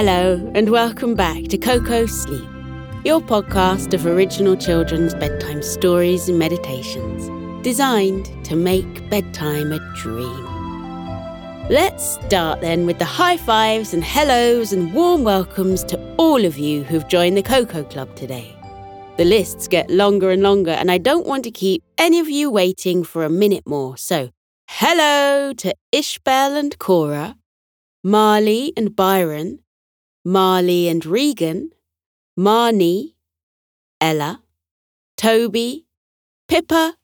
Hello, and welcome back to Koko Sleep, your podcast of original children's bedtime stories and meditations designed to make bedtime a dream. Let's start then with the high fives and hellos and warm welcomes to all of you who've joined the Koko Club today. The lists get longer and longer, and I don't want to keep any of you waiting for a minute more. So, hello to Ishbel and Cora, Marley and Byron, Marley and Regan, Marnie, Ella, Toby, Pippa,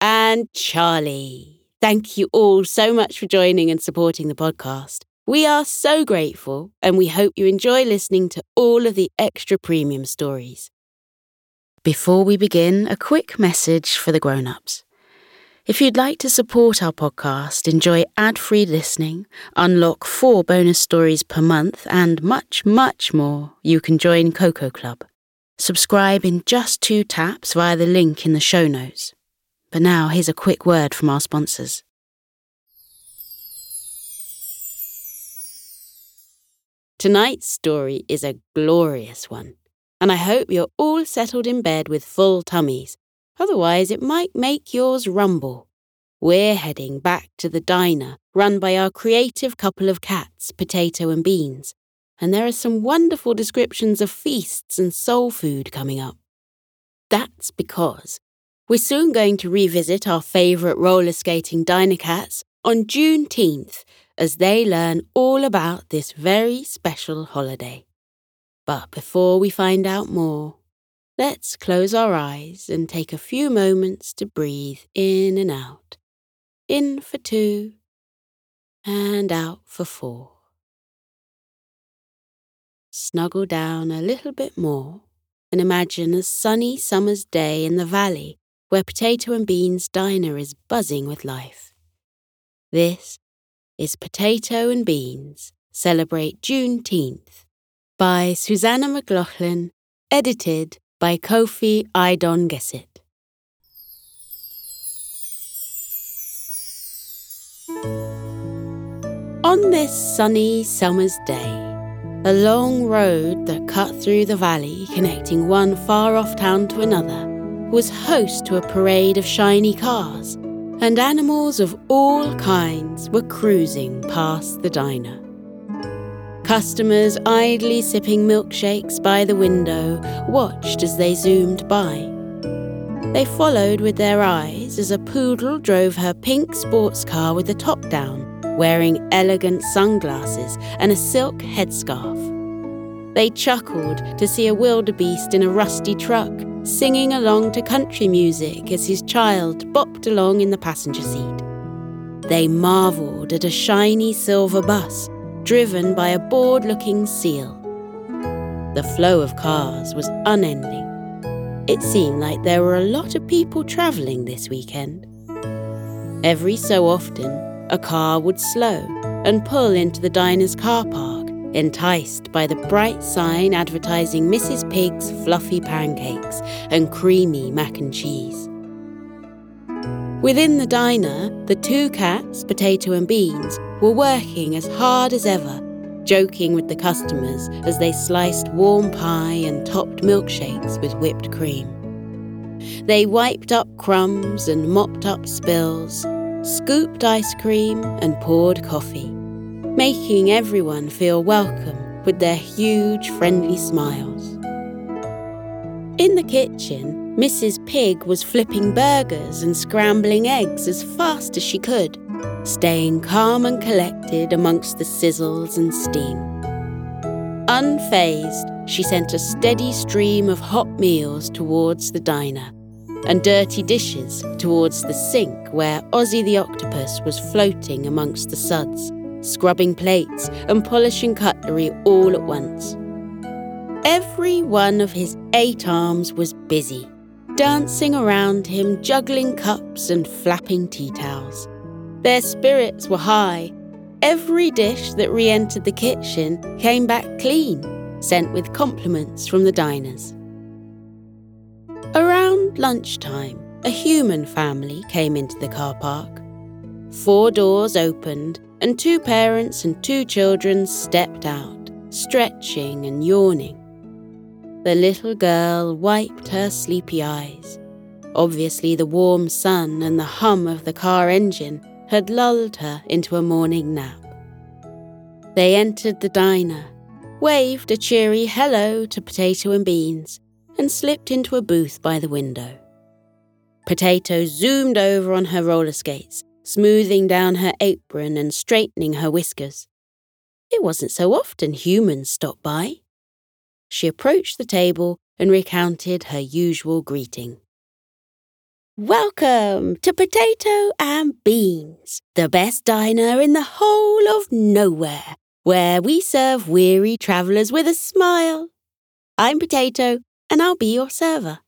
and Charlie. Thank you all so much for joining and supporting the podcast. We are so grateful, and we hope you enjoy listening to all of the extra premium stories. Before we begin, a quick message for the grown ups. If you'd like to support our podcast, enjoy ad free listening, unlock four bonus stories per month, and much, much more, you can join Koko Club. Subscribe in just two taps via the link in the show notes. But now, here's a quick word from our sponsors. Tonight's story is a glorious one, and I hope you're all settled in bed with full tummies. Otherwise, it might make yours rumble. We're heading back to the diner run by our creative couple of cats, Potato and Beans, and there are some wonderful descriptions of feasts and soul food coming up. That's because we're soon going to revisit our favourite roller skating diner cats on Juneteenth as they learn all about this very special holiday. But before we find out more, let's close our eyes and take a few moments to breathe in and out. In for two, and out for four. Snuggle down a little bit more and imagine a sunny summer's day in the valley where Potato and Beans Diner is buzzing with life. This is Potato and Beans Celebrate Juneteenth by Suzanna Mcloughlin, edited by Kofi Idon Gesset. On this sunny summer's day, a long road that cut through the valley connecting one far off town to another was host to a parade of shiny cars, and animals of all kinds were cruising past the diner. Customers idly sipping milkshakes by the window watched as they zoomed by. They followed with their eyes as a poodle drove her pink sports car with the top down, wearing elegant sunglasses and a silk headscarf. They chuckled to see a wildebeest in a rusty truck singing along to country music as his child bopped along in the passenger seat. They marvelled at a shiny silver bus driven by a bored looking seal. The flow of cars was unending. It seemed like there were a lot of people travelling this weekend. Every so often, a car would slow and pull into the diner's car park enticed by the bright sign advertising Mrs. Pig's fluffy pancakes and creamy mac and cheese. Within the diner, the two cats, Potato and Beans, were working as hard as ever, joking with the customers as they sliced warm pie and topped milkshakes with whipped cream. They wiped up crumbs and mopped up spills, scooped ice cream and poured coffee making everyone feel welcome with their huge, friendly smiles. In the kitchen, Mrs. Pig was flipping burgers and scrambling eggs as fast as she could, staying calm and collected amongst the sizzles and steam. Unfazed, she sent a steady stream of hot meals towards the diner and dirty dishes towards the sink where Ozzy the octopus was floating amongst the suds scrubbing plates and polishing cutlery all at once. Every one of his eight arms was busy, dancing around him, juggling cups and flapping tea towels. Their spirits were high. Every dish that re entered the kitchen came back clean, sent with compliments from the diners. Around lunchtime, a human family came into the car park. Four doors opened and two parents and two children stepped out, stretching and yawning. The little girl wiped her sleepy eyes. Obviously, the warm sun and the hum of the car engine had lulled her into a morning nap. They entered the diner, waved a cheery hello to Potato and Beans, and slipped into a booth by the window. Potato zoomed over on her roller skates, smoothing down her apron and straightening her whiskers. It wasn't so often humans stopped by. She approached the table and recounted her usual greeting. Welcome to Potato and Beans, the best diner in the whole of nowhere, where we serve weary travellers with a smile. I'm Potato, and I'll be your server.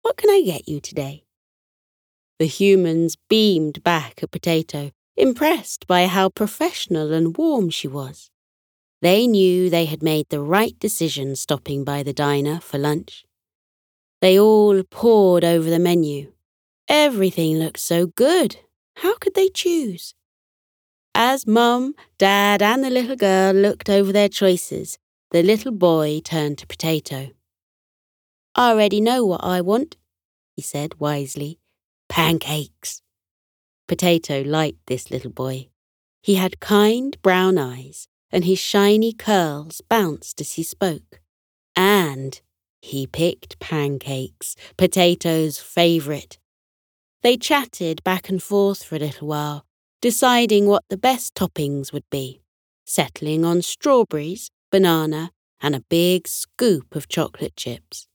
What can I get you today? The humans beamed back at Potato, impressed by how professional and warm she was. They knew they had made the right decision stopping by the diner for lunch. They all pored over the menu. Everything looked so good. How could they choose? As Mum, Dad, and the little girl looked over their choices, the little boy turned to Potato. I already know what I want, he said wisely pancakes. Potato liked this little boy. He had kind brown eyes, and his shiny curls bounced as he spoke. And he picked pancakes, Potato's favourite. They chatted back and forth for a little while, deciding what the best toppings would be, settling on strawberries, banana, and a big scoop of chocolate chips.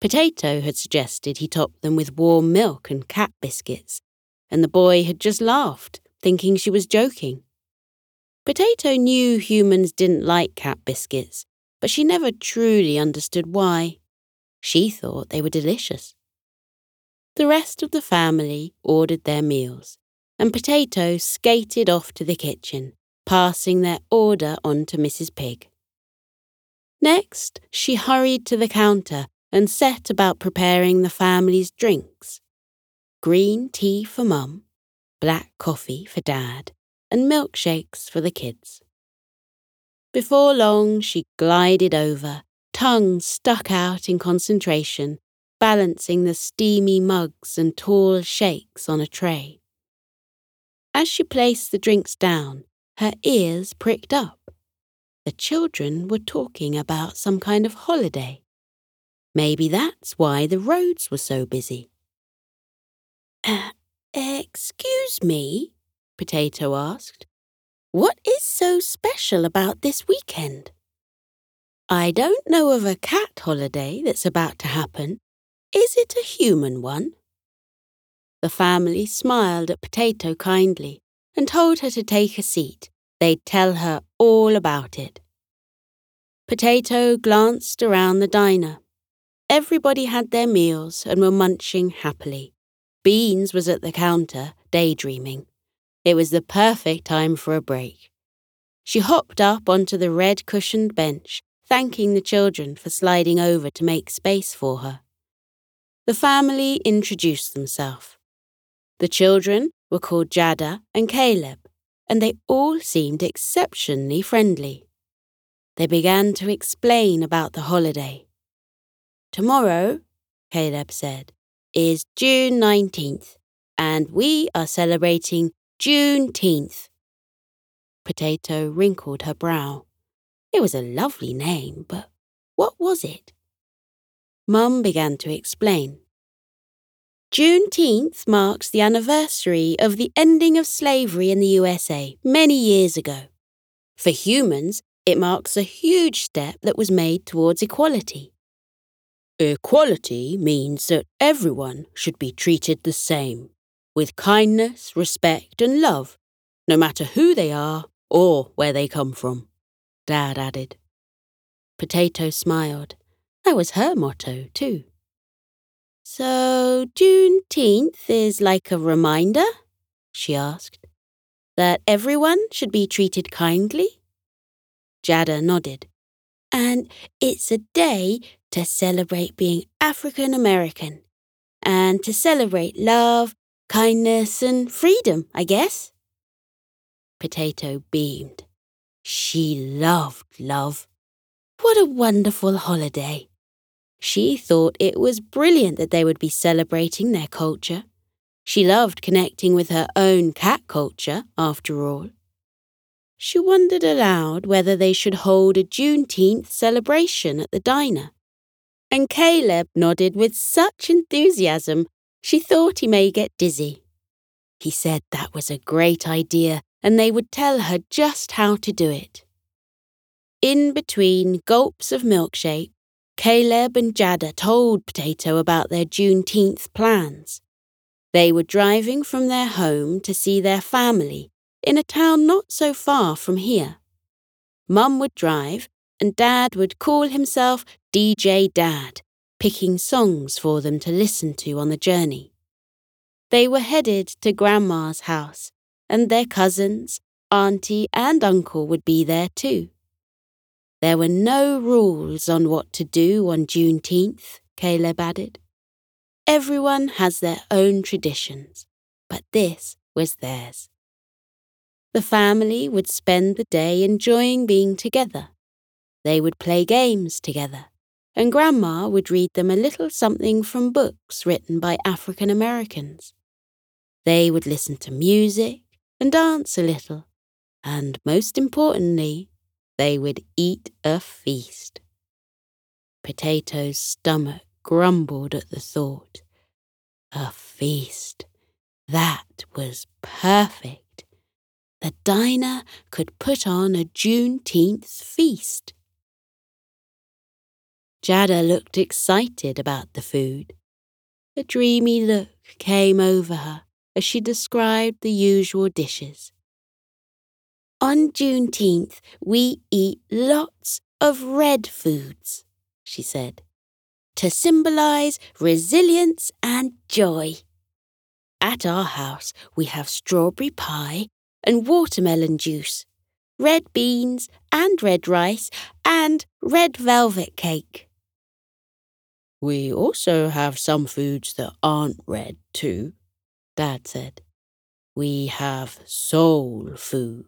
Potato had suggested he top them with warm milk and cat biscuits, and the boy had just laughed, thinking she was joking. Potato knew humans didn't like cat biscuits, but she never truly understood why. She thought they were delicious. The rest of the family ordered their meals, and Potato skated off to the kitchen, passing their order on to Mrs. Pig. Next, she hurried to the counter and set about preparing the family's drinks green tea for Mum, black coffee for Dad, and milkshakes for the kids. Before long, she glided over, tongue stuck out in concentration, balancing the steamy mugs and tall shakes on a tray. As she placed the drinks down, her ears pricked up. The children were talking about some kind of holiday. Maybe that's why the roads were so busy. Uh, excuse me, Potato asked. What is so special about this weekend? I don't know of a cat holiday that's about to happen. Is it a human one? The family smiled at Potato kindly and told her to take a seat. They'd tell her all about it. Potato glanced around the diner. Everybody had their meals and were munching happily. Beans was at the counter, daydreaming. It was the perfect time for a break. She hopped up onto the red cushioned bench, thanking the children for sliding over to make space for her. The family introduced themselves. The children were called Jada and Caleb, and they all seemed exceptionally friendly. They began to explain about the holiday. Tomorrow, Caleb said, is June 19th, and we are celebrating Juneteenth. Potato wrinkled her brow. It was a lovely name, but what was it? Mum began to explain. Juneteenth marks the anniversary of the ending of slavery in the USA many years ago. For humans, it marks a huge step that was made towards equality. Equality means that everyone should be treated the same, with kindness, respect, and love, no matter who they are or where they come from, Dad added. Potato smiled. That was her motto, too. So, Juneteenth is like a reminder? she asked. That everyone should be treated kindly? Jada nodded. And it's a day to celebrate being African American and to celebrate love, kindness, and freedom, I guess. Potato beamed. She loved love. What a wonderful holiday! She thought it was brilliant that they would be celebrating their culture. She loved connecting with her own cat culture, after all. She wondered aloud whether they should hold a Juneteenth celebration at the diner. And Caleb nodded with such enthusiasm she thought he may get dizzy. He said that was a great idea and they would tell her just how to do it. In between gulps of milkshake, Caleb and Jada told Potato about their Juneteenth plans. They were driving from their home to see their family in a town not so far from here. Mum would drive, and Dad would call himself DJ Dad, picking songs for them to listen to on the journey. They were headed to Grandma's house, and their cousins, auntie, and uncle would be there too. There were no rules on what to do on Juneteenth, Caleb added. Everyone has their own traditions, but this was theirs. The family would spend the day enjoying being together. They would play games together, and Grandma would read them a little something from books written by African Americans. They would listen to music and dance a little, and most importantly, they would eat a feast. Potato's stomach grumbled at the thought. A feast. That was perfect. The diner could put on a Juneteenth feast. Jada looked excited about the food. A dreamy look came over her as she described the usual dishes. On Juneteenth, we eat lots of red foods, she said, to symbolize resilience and joy. At our house, we have strawberry pie and watermelon juice, red beans and red rice, and red velvet cake. We also have some foods that aren't red, too, Dad said. We have soul food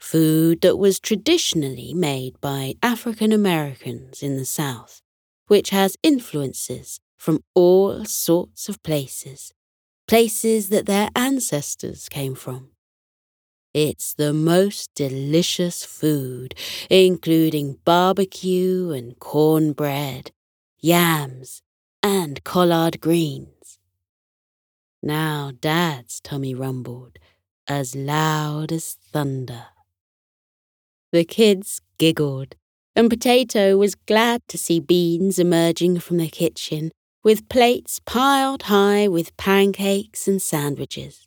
food that was traditionally made by African Americans in the South, which has influences from all sorts of places, places that their ancestors came from. It's the most delicious food, including barbecue and cornbread, yams, and collard greens. Now Dad's tummy rumbled as loud as thunder. The kids giggled, and Potato was glad to see Beans emerging from the kitchen with plates piled high with pancakes and sandwiches.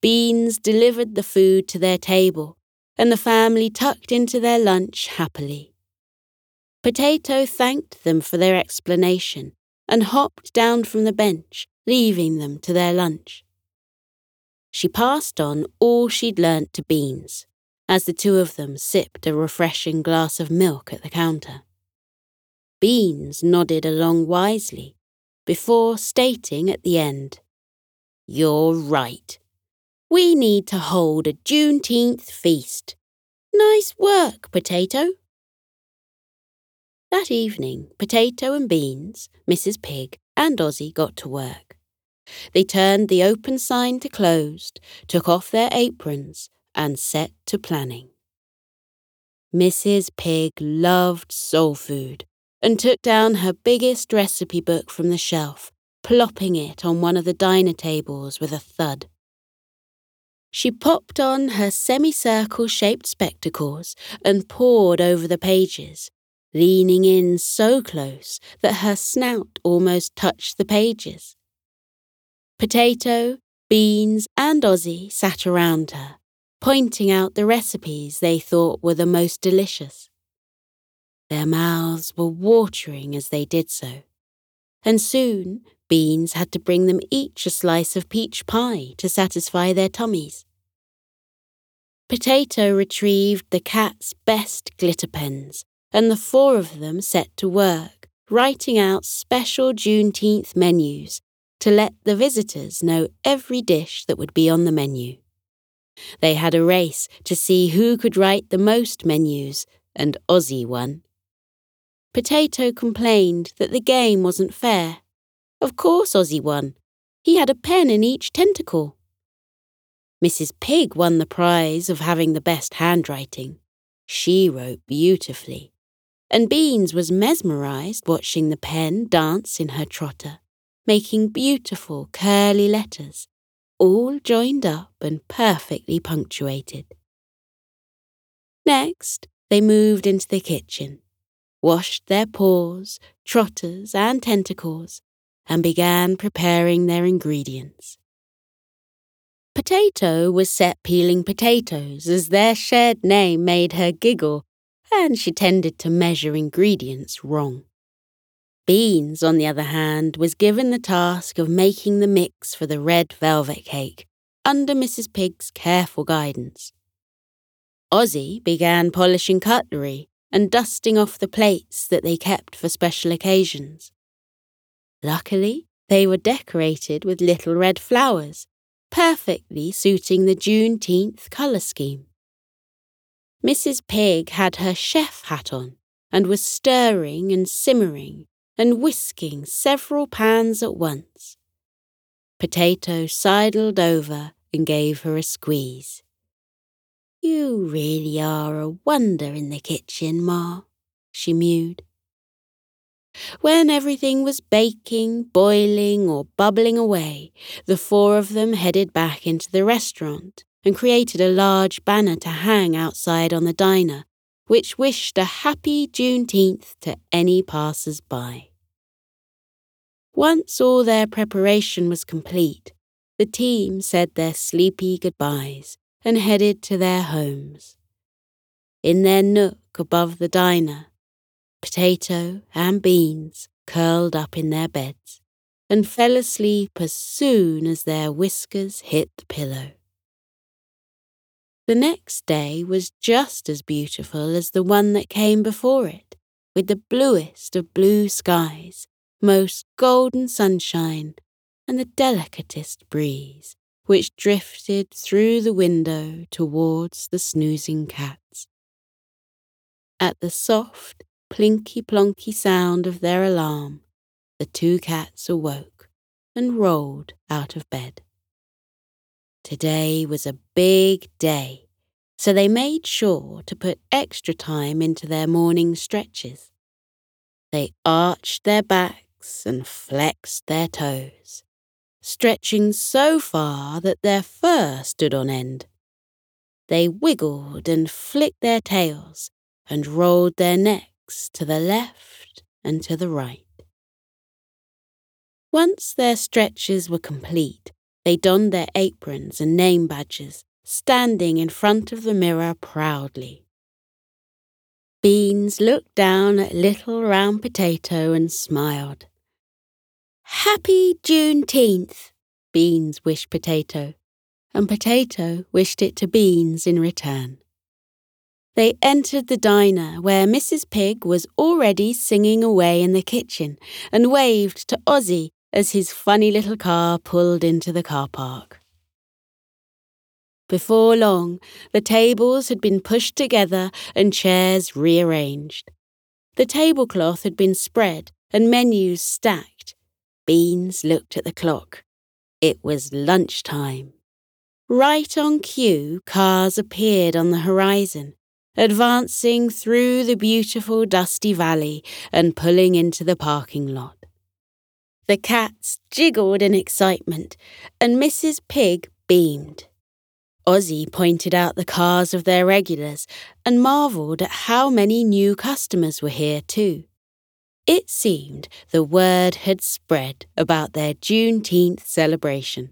Beans delivered the food to their table, and the family tucked into their lunch happily. Potato thanked them for their explanation and hopped down from the bench, leaving them to their lunch. She passed on all she'd learnt to Beans as the two of them sipped a refreshing glass of milk at the counter. Beans nodded along wisely before stating at the end, You're right. We need to hold a Juneteenth feast. Nice work, Potato. That evening, Potato and Beans, Mrs. Pig, and Ozzy got to work. They turned the open sign to closed, took off their aprons, and set to planning. Mrs. Pig loved soul food and took down her biggest recipe book from the shelf, plopping it on one of the diner tables with a thud. She popped on her semicircle shaped spectacles and pored over the pages, leaning in so close that her snout almost touched the pages. Potato, Beans, and Ozzy sat around her, pointing out the recipes they thought were the most delicious. Their mouths were watering as they did so, and soon Beans had to bring them each a slice of peach pie to satisfy their tummies. Potato retrieved the cat's best glitter pens, and the four of them set to work, writing out special Juneteenth menus to let the visitors know every dish that would be on the menu. They had a race to see who could write the most menus, and Ozzy won. Potato complained that the game wasn't fair. Of course Ozzy won. He had a pen in each tentacle. Mrs. Pig won the prize of having the best handwriting. She wrote beautifully. And Beans was mesmerized watching the pen dance in her trotter, making beautiful curly letters, all joined up and perfectly punctuated. Next, they moved into the kitchen, washed their paws, trotters, and tentacles, and began preparing their ingredients. Potato was set peeling potatoes as their shared name made her giggle, and she tended to measure ingredients wrong. Beans, on the other hand, was given the task of making the mix for the red velvet cake, under Mrs. Pig's careful guidance. Ozzy began polishing cutlery and dusting off the plates that they kept for special occasions. Luckily, they were decorated with little red flowers, perfectly suiting the Juneteenth colour scheme. Mrs. Pig had her chef hat on and was stirring and simmering and whisking several pans at once. Potato sidled over and gave her a squeeze. You really are a wonder in the kitchen, Ma, she mewed. When everything was baking, boiling, or bubbling away, the four of them headed back into the restaurant and created a large banner to hang outside on the diner, which wished a happy Juneteenth to any passers by. Once all their preparation was complete, the team said their sleepy goodbyes and headed to their homes. In their nook above the diner, Potato and Beans curled up in their beds and fell asleep as soon as their whiskers hit the pillow. The next day was just as beautiful as the one that came before it, with the bluest of blue skies, most golden sunshine, and the delicatest breeze, which drifted through the window towards the snoozing cats. At the soft, plinky plonky sound of their alarm, the two cats awoke and rolled out of bed. Today was a big day, so they made sure to put extra time into their morning stretches. They arched their and flexed their toes, stretching so far that their fur stood on end. They wiggled and flicked their tails and rolled their necks to the left and to the right. Once their stretches were complete, they donned their aprons and name badges, standing in front of the mirror proudly. Beans looked down at little round potato and smiled. Happy Juneteenth, Beans wished Potato, and Potato wished it to Beans in return. They entered the diner where Mrs. Pig was already singing away in the kitchen and waved to Ozzy as his funny little car pulled into the car park. Before long, the tables had been pushed together and chairs rearranged. The tablecloth had been spread and menus stacked. Beans looked at the clock. It was lunchtime. Right on cue, cars appeared on the horizon advancing through the beautiful dusty valley and pulling into the parking lot. The cats jiggled in excitement, and Mrs. Pig beamed. Ozzy pointed out the cars of their regulars and marvelled at how many new customers were here, too. It seemed the word had spread about their Juneteenth celebration.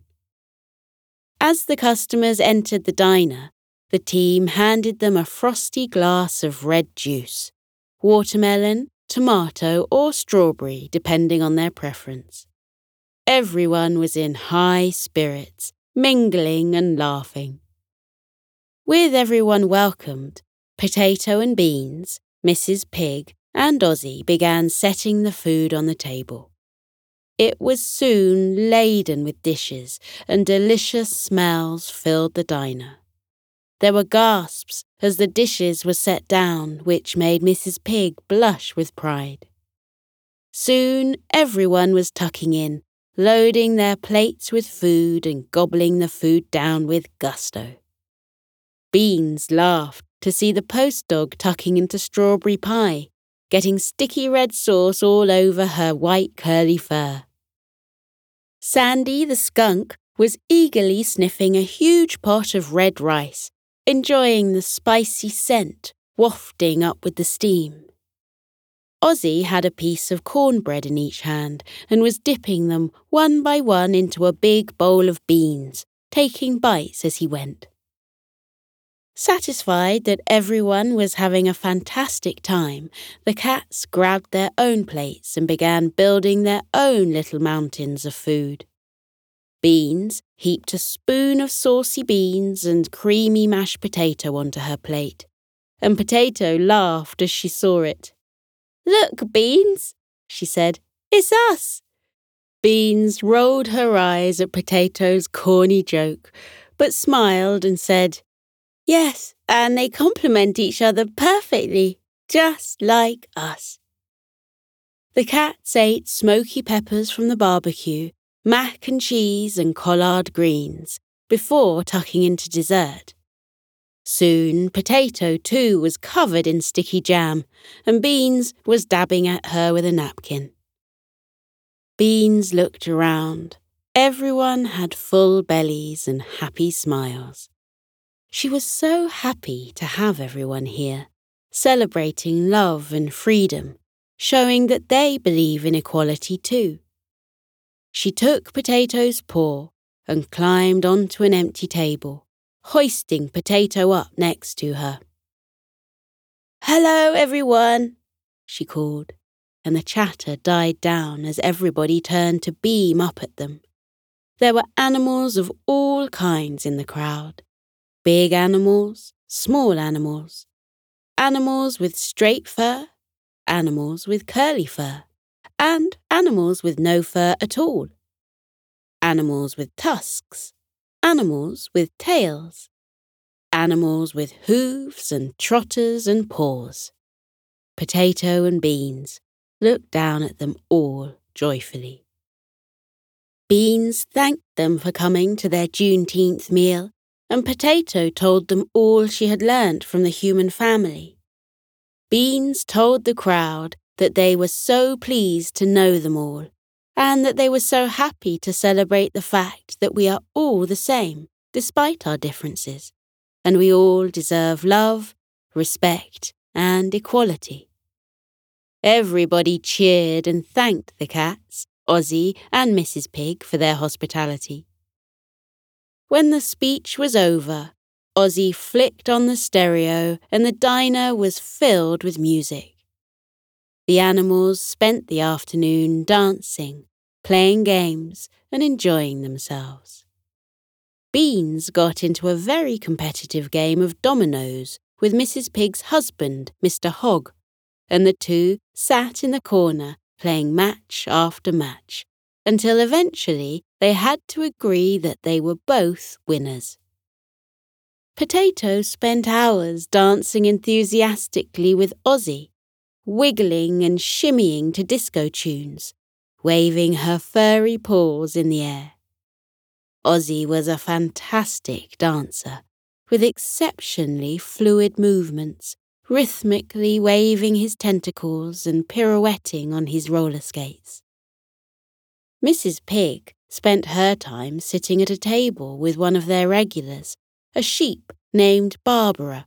As the customers entered the diner, the team handed them a frosty glass of red juice watermelon, tomato, or strawberry, depending on their preference. Everyone was in high spirits, mingling and laughing. With everyone welcomed, Potato and Beans, Mrs. Pig, and Ozzy began setting the food on the table. It was soon laden with dishes, and delicious smells filled the diner. there were gasps as the dishes were set down, which made Mrs. Pig blush with pride. Soon everyone was tucking in, loading their plates with food and gobbling the food down with gusto. Beans laughed to see the post dog tucking into strawberry pie, getting sticky red sauce all over her white curly fur. Sandy the skunk was eagerly sniffing a huge pot of red rice, enjoying the spicy scent wafting up with the steam. Ozzy had a piece of cornbread in each hand and was dipping them one by one into a big bowl of beans, taking bites as he went. Satisfied that everyone was having a fantastic time, the cats grabbed their own plates and began building their own little mountains of food. Beans heaped a spoon of saucy beans and creamy mashed potato onto her plate, and Potato laughed as she saw it. Look, Beans, she said, it's us. Beans rolled her eyes at Potato's corny joke, but smiled and said, Yes, and they complement each other perfectly, just like us. The cats ate smoky peppers from the barbecue, mac and cheese, and collard greens before tucking into dessert. Soon, Potato too was covered in sticky jam, and Beans was dabbing at her with a napkin. Beans looked around. Everyone had full bellies and happy smiles. She was so happy to have everyone here, celebrating love and freedom, showing that they believe in equality too. She took Potato's paw and climbed onto an empty table, hoisting Potato up next to her. Hello, everyone, she called, and the chatter died down as everybody turned to beam up at them. There were animals of all kinds in the crowd big animals, small animals, animals with straight fur, animals with curly fur, and animals with no fur at all, animals with tusks, animals with tails, animals with hooves and trotters and paws. Potato and Beans looked down at them all joyfully. Beans thanked them for coming to their Juneteenth meal and Potato told them all she had learnt from the human family. Beans told the crowd that they were so pleased to know them all, and that they were so happy to celebrate the fact that we are all the same, despite our differences, and we all deserve love, respect, and equality. Everybody cheered and thanked the cats, Ozzy, and Mrs. Pig for their hospitality. When the speech was over, Ozzy flicked on the stereo and the diner was filled with music. The animals spent the afternoon dancing, playing games, and enjoying themselves. Beans got into a very competitive game of dominoes with Mrs. Pig's husband, Mr. Hogg, and the two sat in the corner playing match after match until eventually they had to agree that they were both winners. Potato spent hours dancing enthusiastically with Ozzy, wiggling and shimmying to disco tunes, waving her furry paws in the air. Ozzy was a fantastic dancer, with exceptionally fluid movements, rhythmically waving his tentacles and pirouetting on his roller skates. Mrs. Pig spent her time sitting at a table with one of their regulars, a sheep named Barbara,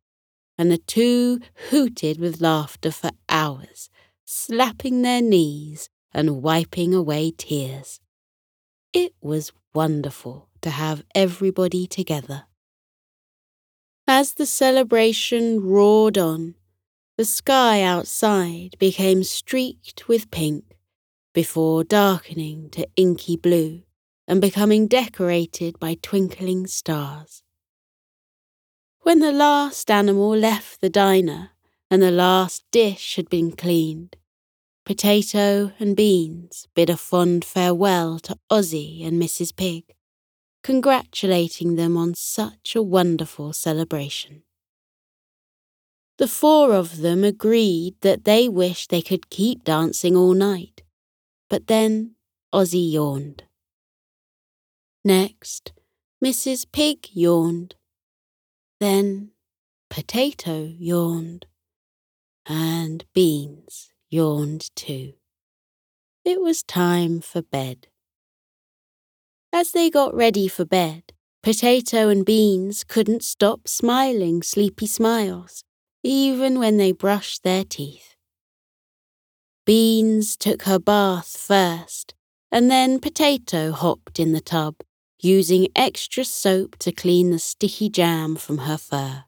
and the two hooted with laughter for hours, slapping their knees and wiping away tears. It was wonderful to have everybody together. As the celebration roared on, the sky outside became streaked with pink before darkening to inky blue and becoming decorated by twinkling stars. When the last animal left the diner and the last dish had been cleaned, Potato and Beans bid a fond farewell to Ozzy and Mrs. Pig, congratulating them on such a wonderful celebration. The four of them agreed that they wished they could keep dancing all night, but then Ozzy yawned. Next, Mrs. Pig yawned. Then Potato yawned. And Beans yawned too. It was time for bed. As they got ready for bed, Potato and Beans couldn't stop smiling sleepy smiles, even when they brushed their teeth. Beans took her bath first, and then Potato hopped in the tub using extra soap to clean the sticky jam from her fur.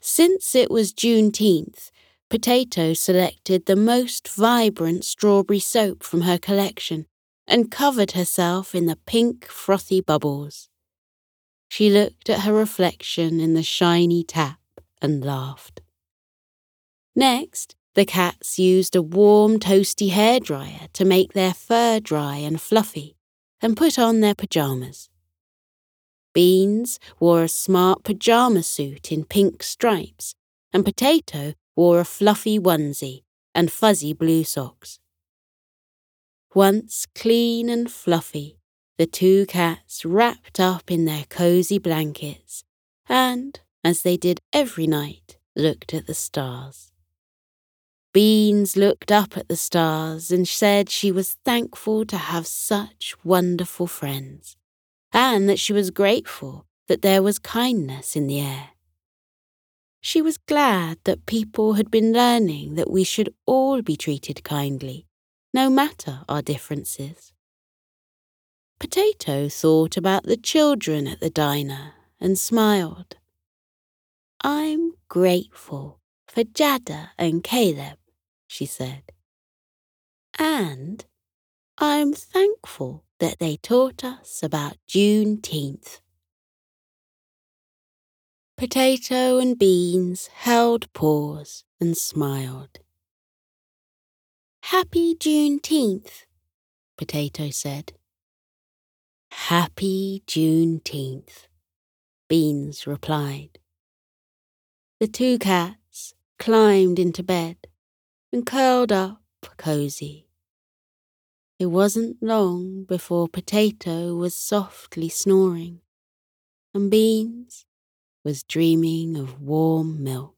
Since it was Juneteenth, Potato selected the most vibrant strawberry soap from her collection and covered herself in the pink, frothy bubbles. She looked at her reflection in the shiny tap and laughed. Next, the cats used a warm, toasty hairdryer to make their fur dry and fluffy and put on their pajamas. Beans wore a smart pajama suit in pink stripes, and Potato wore a fluffy onesie and fuzzy blue socks. Once clean and fluffy, the two cats wrapped up in their cosy blankets and, as they did every night, looked at the stars. Beans looked up at the stars and said she was thankful to have such wonderful friends, and that she was grateful that there was kindness in the air. She was glad that people had been learning that we should all be treated kindly, no matter our differences. Potato thought about the children at the diner and smiled. I'm grateful for Jada and Caleb she said. And I'm thankful that they taught us about Juneteenth. Potato and Beans held paws and smiled. Happy Juneteenth, Potato said. Happy Juneteenth, Beans replied. The two cats climbed into bed and curled up cosy. It wasn't long before Potato was softly snoring, and Beans was dreaming of warm milk.